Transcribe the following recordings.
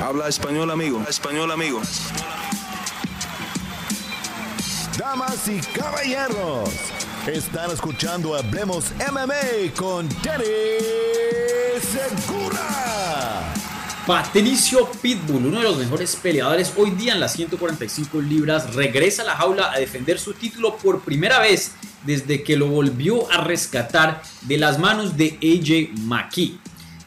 Habla español, amigo. español, amigo. Damas y caballeros, están escuchando Hablemos MMA con Danny Segura. Patricio Pitbull, uno de los mejores peleadores hoy día en las 145 libras, regresa a la jaula a defender su título por primera vez desde que lo volvió a rescatar de las manos de AJ McKee.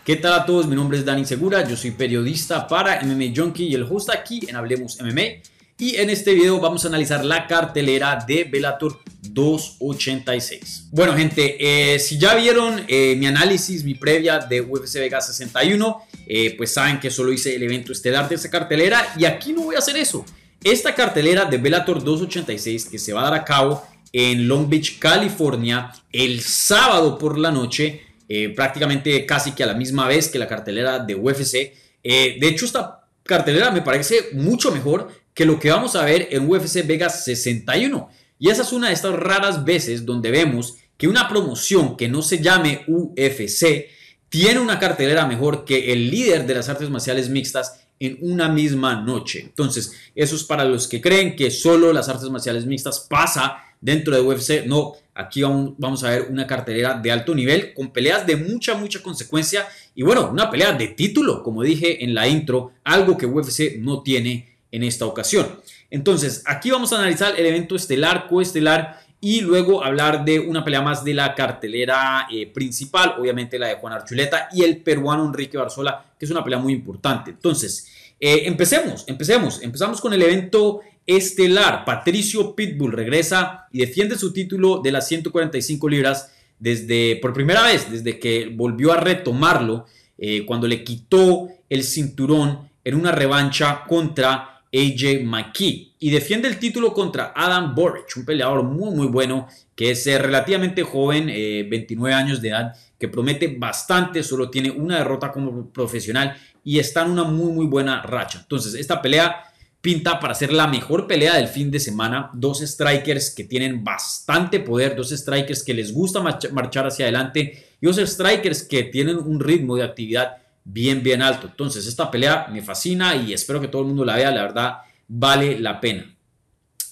¿Qué tal a todos? Mi nombre es Dani Segura, yo soy periodista para MMA Junkie y el host aquí en Hablemos MMA. Y en este video vamos a analizar la cartelera de Bellator 286. Bueno gente, eh, si ya vieron eh, mi análisis, mi previa de UFC Vegas 61, eh, pues saben que solo hice el evento estelar de esa cartelera y aquí no voy a hacer eso. Esta cartelera de Bellator 286 que se va a dar a cabo en Long Beach, California, el sábado por la noche, eh, prácticamente casi que a la misma vez que la cartelera de UFC. Eh, de hecho, esta cartelera me parece mucho mejor que lo que vamos a ver en UFC Vegas 61. Y esa es una de estas raras veces donde vemos que una promoción que no se llame UFC tiene una cartelera mejor que el líder de las artes marciales mixtas en una misma noche. Entonces, eso es para los que creen que solo las artes marciales mixtas pasa dentro de UFC. No, aquí vamos a ver una cartelera de alto nivel con peleas de mucha, mucha consecuencia y bueno, una pelea de título, como dije en la intro, algo que UFC no tiene en esta ocasión. Entonces, aquí vamos a analizar el evento estelar, coestelar y luego hablar de una pelea más de la cartelera eh, principal, obviamente la de Juan Archuleta y el peruano Enrique Barzola, que es una pelea muy importante. Entonces, eh, empecemos, empecemos, empezamos con el evento estelar. Patricio Pitbull regresa y defiende su título de las 145 libras desde, por primera vez, desde que volvió a retomarlo, eh, cuando le quitó el cinturón en una revancha contra AJ McKee. Y defiende el título contra Adam Boric, un peleador muy, muy bueno, que es eh, relativamente joven, 29 eh, años de edad, que promete bastante, solo tiene una derrota como profesional y está en una muy, muy buena racha. Entonces, esta pelea pinta para ser la mejor pelea del fin de semana. Dos strikers que tienen bastante poder, dos strikers que les gusta marchar hacia adelante y dos strikers que tienen un ritmo de actividad bien, bien alto. Entonces, esta pelea me fascina y espero que todo el mundo la vea. La verdad, vale la pena.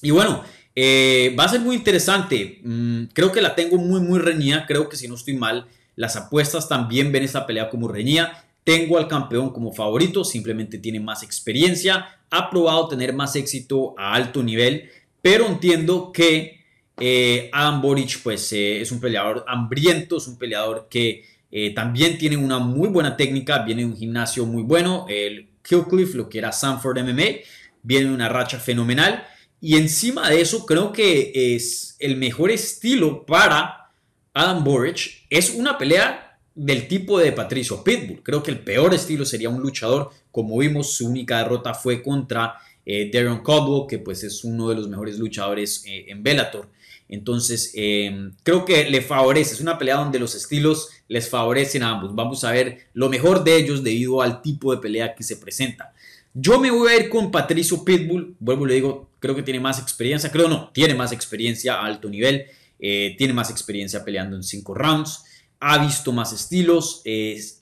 Y bueno, eh, va a ser muy interesante. Mm, creo que la tengo muy, muy reñida. Creo que si no estoy mal, las apuestas también ven esta pelea como reñida. Tengo al campeón como favorito, simplemente tiene más experiencia, ha probado tener más éxito a alto nivel, pero entiendo que eh, Adam Boric pues, eh, es un peleador hambriento, es un peleador que eh, también tiene una muy buena técnica, viene de un gimnasio muy bueno, el Killcliff, lo que era Sanford MMA, viene una racha fenomenal. Y encima de eso, creo que es el mejor estilo para Adam Boric. Es una pelea del tipo de Patricio Pitbull. Creo que el peor estilo sería un luchador. Como vimos, su única derrota fue contra eh, Darren Caldwell, que pues es uno de los mejores luchadores eh, en Bellator. Entonces, em, creo que le favorece. Es una pelea donde los estilos les favorecen a ambos. Vamos a ver lo mejor de ellos debido al tipo de pelea que se presenta. Yo me voy a ir con Patricio Pitbull. Vuelvo y le digo, creo que tiene más experiencia. Creo no, tiene más experiencia a alto nivel. Eh, tiene más experiencia peleando en cinco rounds ha visto más estilos,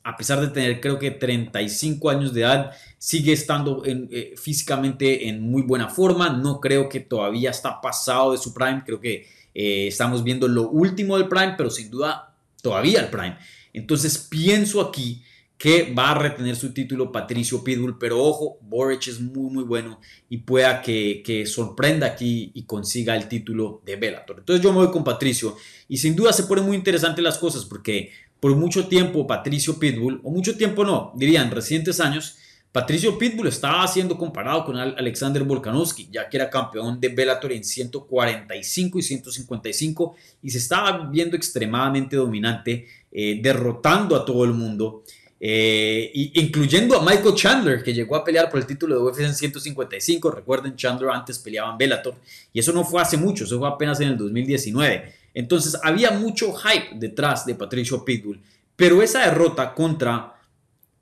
a pesar de tener creo que 35 años de edad, sigue estando eh, físicamente en muy buena forma, no creo que todavía está pasado de su prime, creo que eh, estamos viendo lo último del prime, pero sin duda todavía el prime. Entonces pienso aquí que va a retener su título Patricio Pitbull, pero ojo, Boric es muy muy bueno y pueda que, que, sorprenda aquí y consiga el título de Bellator. Entonces yo me voy con Patricio y sin duda se ponen muy interesantes las cosas porque por mucho tiempo Patricio Pitbull, o mucho tiempo no, dirían recientes años, Patricio Pitbull estaba siendo comparado con Alexander Volkanovski, ya que era campeón de Bellator en 145 y 155 y se estaba viendo extremadamente dominante, eh, derrotando a todo el mundo. Eh, incluyendo a Michael Chandler, que llegó a pelear por el título de UFC en 155. Recuerden, Chandler antes peleaba en Bellator, y eso no fue hace mucho, eso fue apenas en el 2019. Entonces había mucho hype detrás de Patricio Pitbull, pero esa derrota contra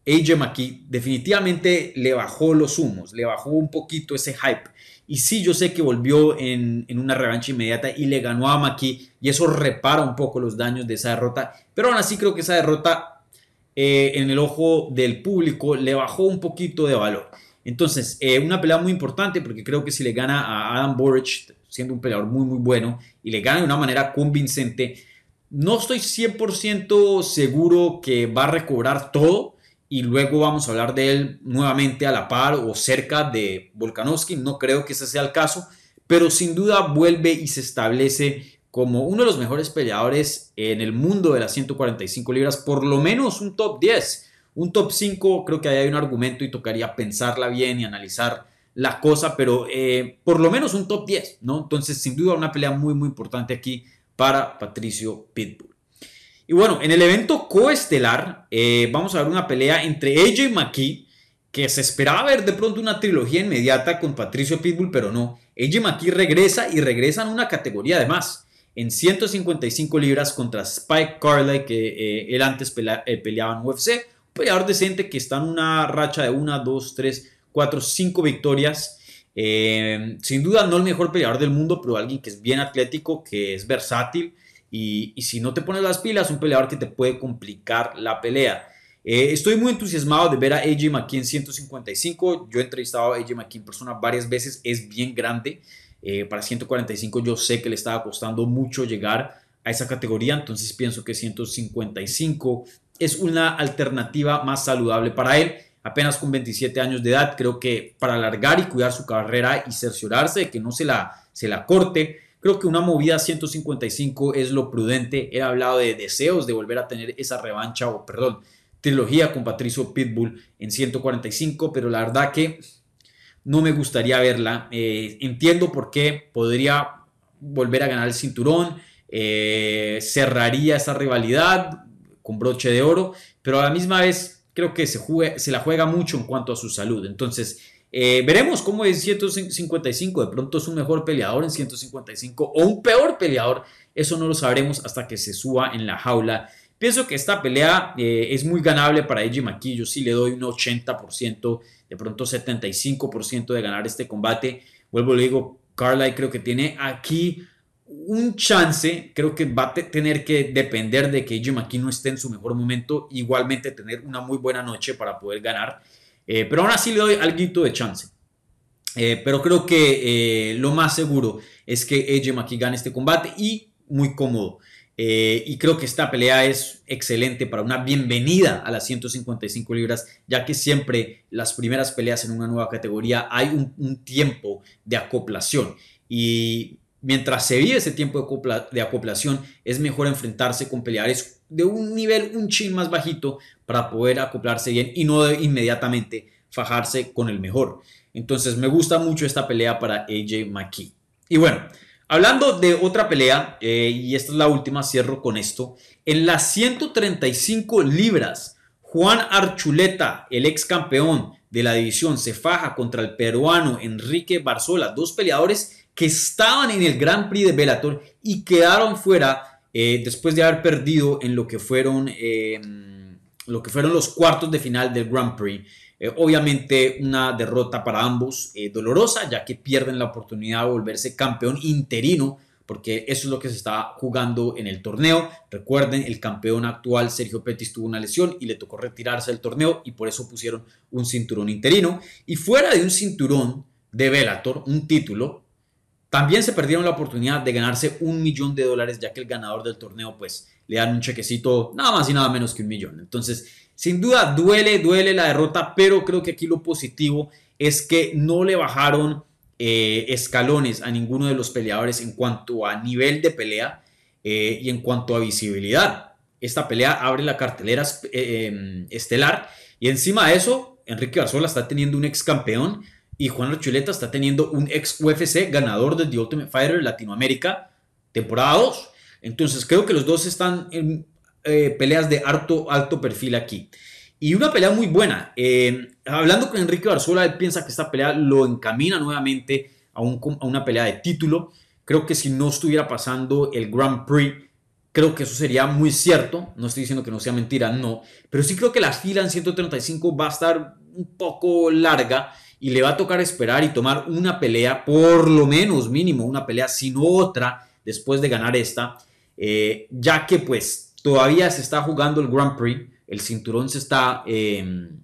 AJ McKee definitivamente le bajó los humos, le bajó un poquito ese hype. Y sí, yo sé que volvió en, en, una revancha inmediata y le ganó a McKee y eso repara un poco los daños de esa derrota, pero aún así creo que esa derrota eh, en el ojo del público le bajó un poquito de valor. Entonces, eh, una pelea muy importante porque creo que si le gana a Adam Borich, siendo un peleador muy, muy bueno, y le gana de una manera convincente, no estoy 100% seguro que va a recobrar todo y luego vamos a hablar de él nuevamente a la par o cerca de Volkanovski. No creo que ese sea el caso, pero sin duda vuelve y se establece como uno de los mejores peleadores en el mundo de las 145 libras, por lo menos un top 10. Un top 5 creo que ahí hay un argumento y tocaría pensarla bien y analizar la cosa, pero eh, por lo menos un top 10, ¿no? Entonces, sin duda, una pelea muy, muy importante aquí para Patricio Pitbull. Y bueno, en el evento coestelar eh, vamos a ver una pelea entre AJ McKee, que se esperaba ver de pronto una trilogía inmediata con Patricio Pitbull, pero no. AJ McKee regresa y regresa en una categoría de más. En 155 libras contra Spike Carlyle, que eh, él antes eh, peleaba en UFC. Un peleador decente que está en una racha de 1, 2, 3, 4, 5 victorias. sin duda no el mejor peleador del mundo, pero alguien que es bien atlético, que es versátil y, si no te pones las pilas, un peleador que te puede complicar la pelea. Eh, estoy muy entusiasmado de ver a AJ McKee en 155. Yo he entrevistado a AJ McKee en persona varias veces. Es bien grande. Eh, para 145 yo sé que le estaba costando mucho llegar a esa categoría. Entonces pienso que 155 es una alternativa más saludable para él. Apenas con 27 años de edad, creo que para alargar y cuidar su carrera y cerciorarse de que no se la, se la corte, Creo que una movida 155 es lo prudente. He hablado de deseos de volver a tener esa revancha o, perdón, trilogía con Patricio Pitbull en 145, pero la verdad que no me gustaría verla. Eh, entiendo por qué podría volver a ganar el cinturón, eh, cerraría esa rivalidad con broche de oro, pero a la misma vez creo que se, la juega mucho en cuanto a su salud. Entonces, eh, veremos cómo es 155. De pronto es un mejor peleador en 155 o un peor peleador. Eso no lo sabremos hasta que se suba en la jaula. Pienso que esta pelea eh, es muy ganable para Eiji Maki. Yo sí le doy un 80%, de pronto 75% de ganar este combate. Vuelvo, le digo, Carly creo que tiene aquí un chance. Creo que va a tener que depender de que Eiji Maki no esté en su mejor momento. Igualmente tener una muy buena noche para poder ganar. Eh, pero aún así le doy algo de chance. Eh, pero creo que eh, lo más seguro es que AJ McKee gane este combate y muy cómodo. Y creo que esta pelea es excelente para una bienvenida a las 155 libras, ya que siempre las primeras peleas en una nueva categoría hay un, tiempo de acoplación. Y mientras se vive ese tiempo de, acoplación, es mejor enfrentarse con peleadores de un nivel un chin más bajito para poder acoplarse bien y no inmediatamente fajarse con el mejor. Entonces me gusta mucho esta pelea para AJ McKee. Y bueno, hablando de otra pelea, eh, y esta es la última, cierro con esto. En las 135 libras, Juan Archuleta, el ex campeón de la división, se faja contra el peruano Enrique Barzola, dos peleadores que estaban en el Grand Prix de Bellator y quedaron fuera eh, después de haber perdido en lo que fueron, eh, lo que fueron los cuartos de final del Grand Prix. Eh, obviamente una derrota para ambos dolorosa, ya que pierden la oportunidad de volverse campeón interino, porque eso es lo que se está jugando en el torneo. Recuerden, el campeón actual Sergio Pettis tuvo una lesión y le tocó retirarse del torneo y por eso pusieron un cinturón interino. Y fuera de un cinturón de Bellator, un título, también se perdieron la oportunidad de ganarse un millón de dólares, ya que el ganador del torneo, pues, le dan un chequecito nada más y nada menos que un millón. Entonces, sin duda, duele, duele la derrota, pero creo que aquí lo positivo es que no le bajaron eh, escalones a ninguno de los peleadores en cuanto a nivel de pelea eh, y en cuanto a visibilidad. Esta pelea abre la cartelera eh, em, estelar y encima de eso, Enrique Barzola está teniendo un ex campeón y Juan Archuleta está teniendo un ex UFC ganador de The Ultimate Fighter Latinoamérica, temporada 2. Entonces creo que los dos están en eh, peleas de alto, alto perfil aquí. Y una pelea muy buena. Eh, hablando con Enrique Barzola, él piensa que esta pelea lo encamina nuevamente a, a una pelea de título. Creo que si no estuviera pasando el Grand Prix, creo que eso sería muy cierto. No estoy diciendo que no sea mentira, no. Pero sí creo que la fila en 135 va a estar un poco larga y le va a tocar esperar y tomar una pelea, por lo menos mínimo una pelea, sino otra, después de ganar esta, eh, ya que pues todavía se está jugando el Grand Prix, el cinturón se está, em,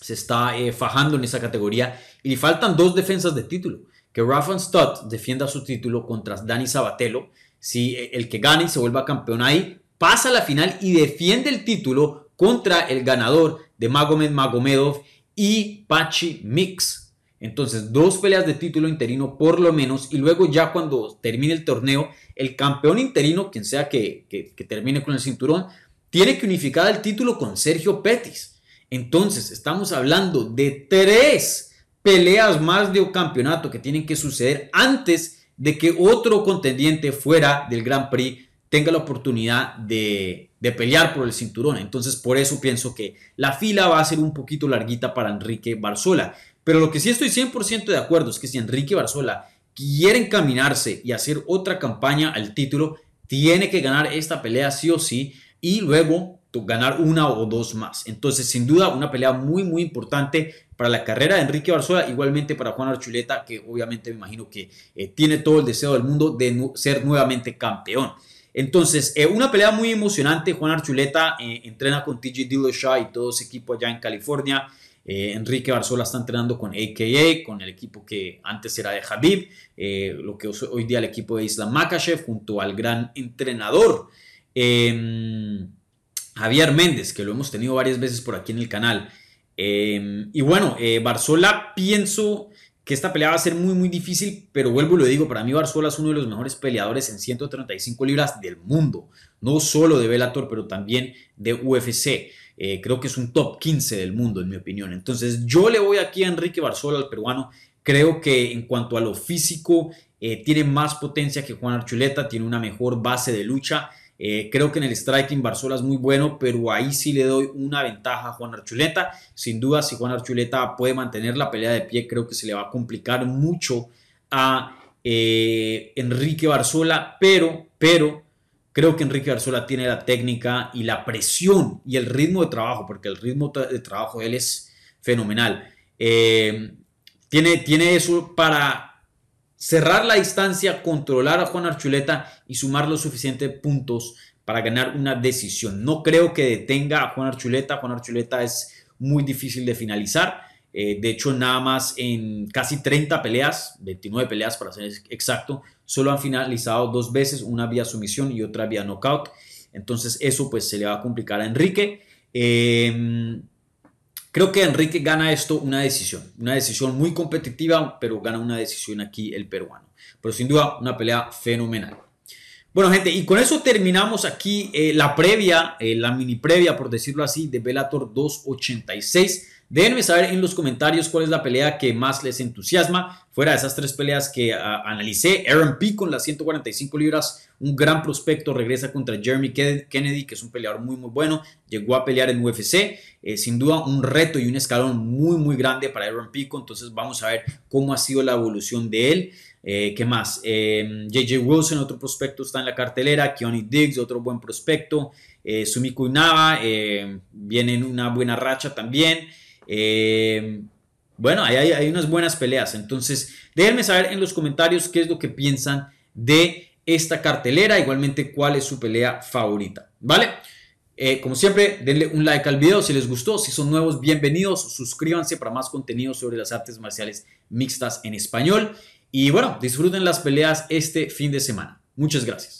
se está eh, fajando en esa categoría y le faltan dos defensas de título. Que Rafa Stott defienda su título contra Dani Sabatello. Si eh, el que gane se vuelva campeón ahí, pasa a la final y defiende el título contra el ganador de Magomed Magomedov y Pachi Mix. Entonces, dos peleas de título interino por lo menos. Y luego ya cuando termine el torneo, el campeón interino, quien sea que, que termine con el cinturón, tiene que unificar el título con Sergio Pettis. Entonces, estamos hablando de tres peleas más de campeonato que tienen que suceder antes de que otro contendiente fuera del Grand Prix tenga la oportunidad de, pelear por el cinturón. Entonces, por eso pienso que la fila va a ser un poquito larguita para Enrique Barzola. Pero lo que sí estoy 100% de acuerdo es que si Enrique Barzola quiere encaminarse y hacer otra campaña al título, tiene que ganar esta pelea sí o sí y luego ganar una o dos más. Entonces, sin duda, una pelea muy, muy importante para la carrera de Enrique Barzola, igualmente para Juan Archuleta, que obviamente me imagino que eh, tiene todo el deseo del mundo de ser nuevamente campeón. Entonces, eh, una pelea muy emocionante. Juan Archuleta eh, entrena con TJ Dillashaw y todo ese equipo allá en California. Enrique Barzola está entrenando con AKA, con el equipo que antes era de Habib, lo que hoy día el equipo de Islam Makachev, junto al gran entrenador Em, Javier Méndez, que lo hemos tenido varias veces por aquí en el canal. Em, y bueno, eh, Barzola pienso que esta pelea va a ser muy muy difícil, pero vuelvo y lo digo, para mí Barzola es uno de los mejores peleadores en 135 libras del mundo, no solo de Bellator, pero también de UFC. Eh, creo que es un top 15 del mundo, en mi opinión. Entonces yo le voy aquí a Enrique Barzola, al peruano. Creo que en cuanto a lo físico, eh, tiene más potencia que Juan Archuleta, tiene una mejor base de lucha eh, creo que en el striking Barzola es muy bueno, pero ahí sí le doy una ventaja a Juan Archuleta. Sin duda, si Juan Archuleta puede mantener la pelea de pie, creo que se le va a complicar mucho a eh, Enrique Barzola, pero, pero creo que Enrique Barzola tiene la técnica y la presión y el ritmo de trabajo, porque el ritmo de trabajo de él es fenomenal. Eh, tiene, tiene eso para cerrar la distancia, controlar a Juan Archuleta y sumar los suficientes puntos para ganar una decisión. No creo que detenga a Juan Archuleta. Juan Archuleta es muy difícil de finalizar. Eh, de hecho, nada más en casi 30 peleas, 29 peleas para ser exacto, solo han finalizado dos veces, una vía sumisión y otra vía knockout. Entonces eso pues se le va a complicar a Enrique. Eh, Creo que Enrique gana esto una decisión, una decisión muy competitiva, pero gana una decisión aquí el peruano. Pero sin duda una pelea fenomenal. Bueno, gente, y con eso terminamos aquí eh, la previa, eh, la mini previa, por decirlo así, de Bellator 286. Déjenme saber en los comentarios cuál es la pelea que más les entusiasma. Fuera de esas tres peleas que ah, analicé, Aaron P con las 145 libras, un gran prospecto, regresa contra Jeremy Kennedy, que es un peleador muy, muy bueno. Llegó a pelear en UFC. Eh, sin duda, un reto y un escalón muy, muy grande para Aaron Pico. Entonces, vamos a ver cómo ha sido la evolución de él. Eh, ¿Qué más? JJ eh, Wilson, otro prospecto, está en la cartelera. Keone Diggs, otro buen prospecto. Sumiko Inaba, viene en una buena racha también. Eh, bueno, hay, unas buenas peleas. Entonces, déjenme saber en los comentarios qué es lo que piensan de esta cartelera. Igualmente, cuál es su pelea favorita. ¿Vale? Eh, como siempre, denle un like al video si les gustó. Si son nuevos, bienvenidos. Suscríbanse para más contenido sobre las artes marciales mixtas en español. Y bueno, disfruten las peleas este fin de semana. Muchas gracias.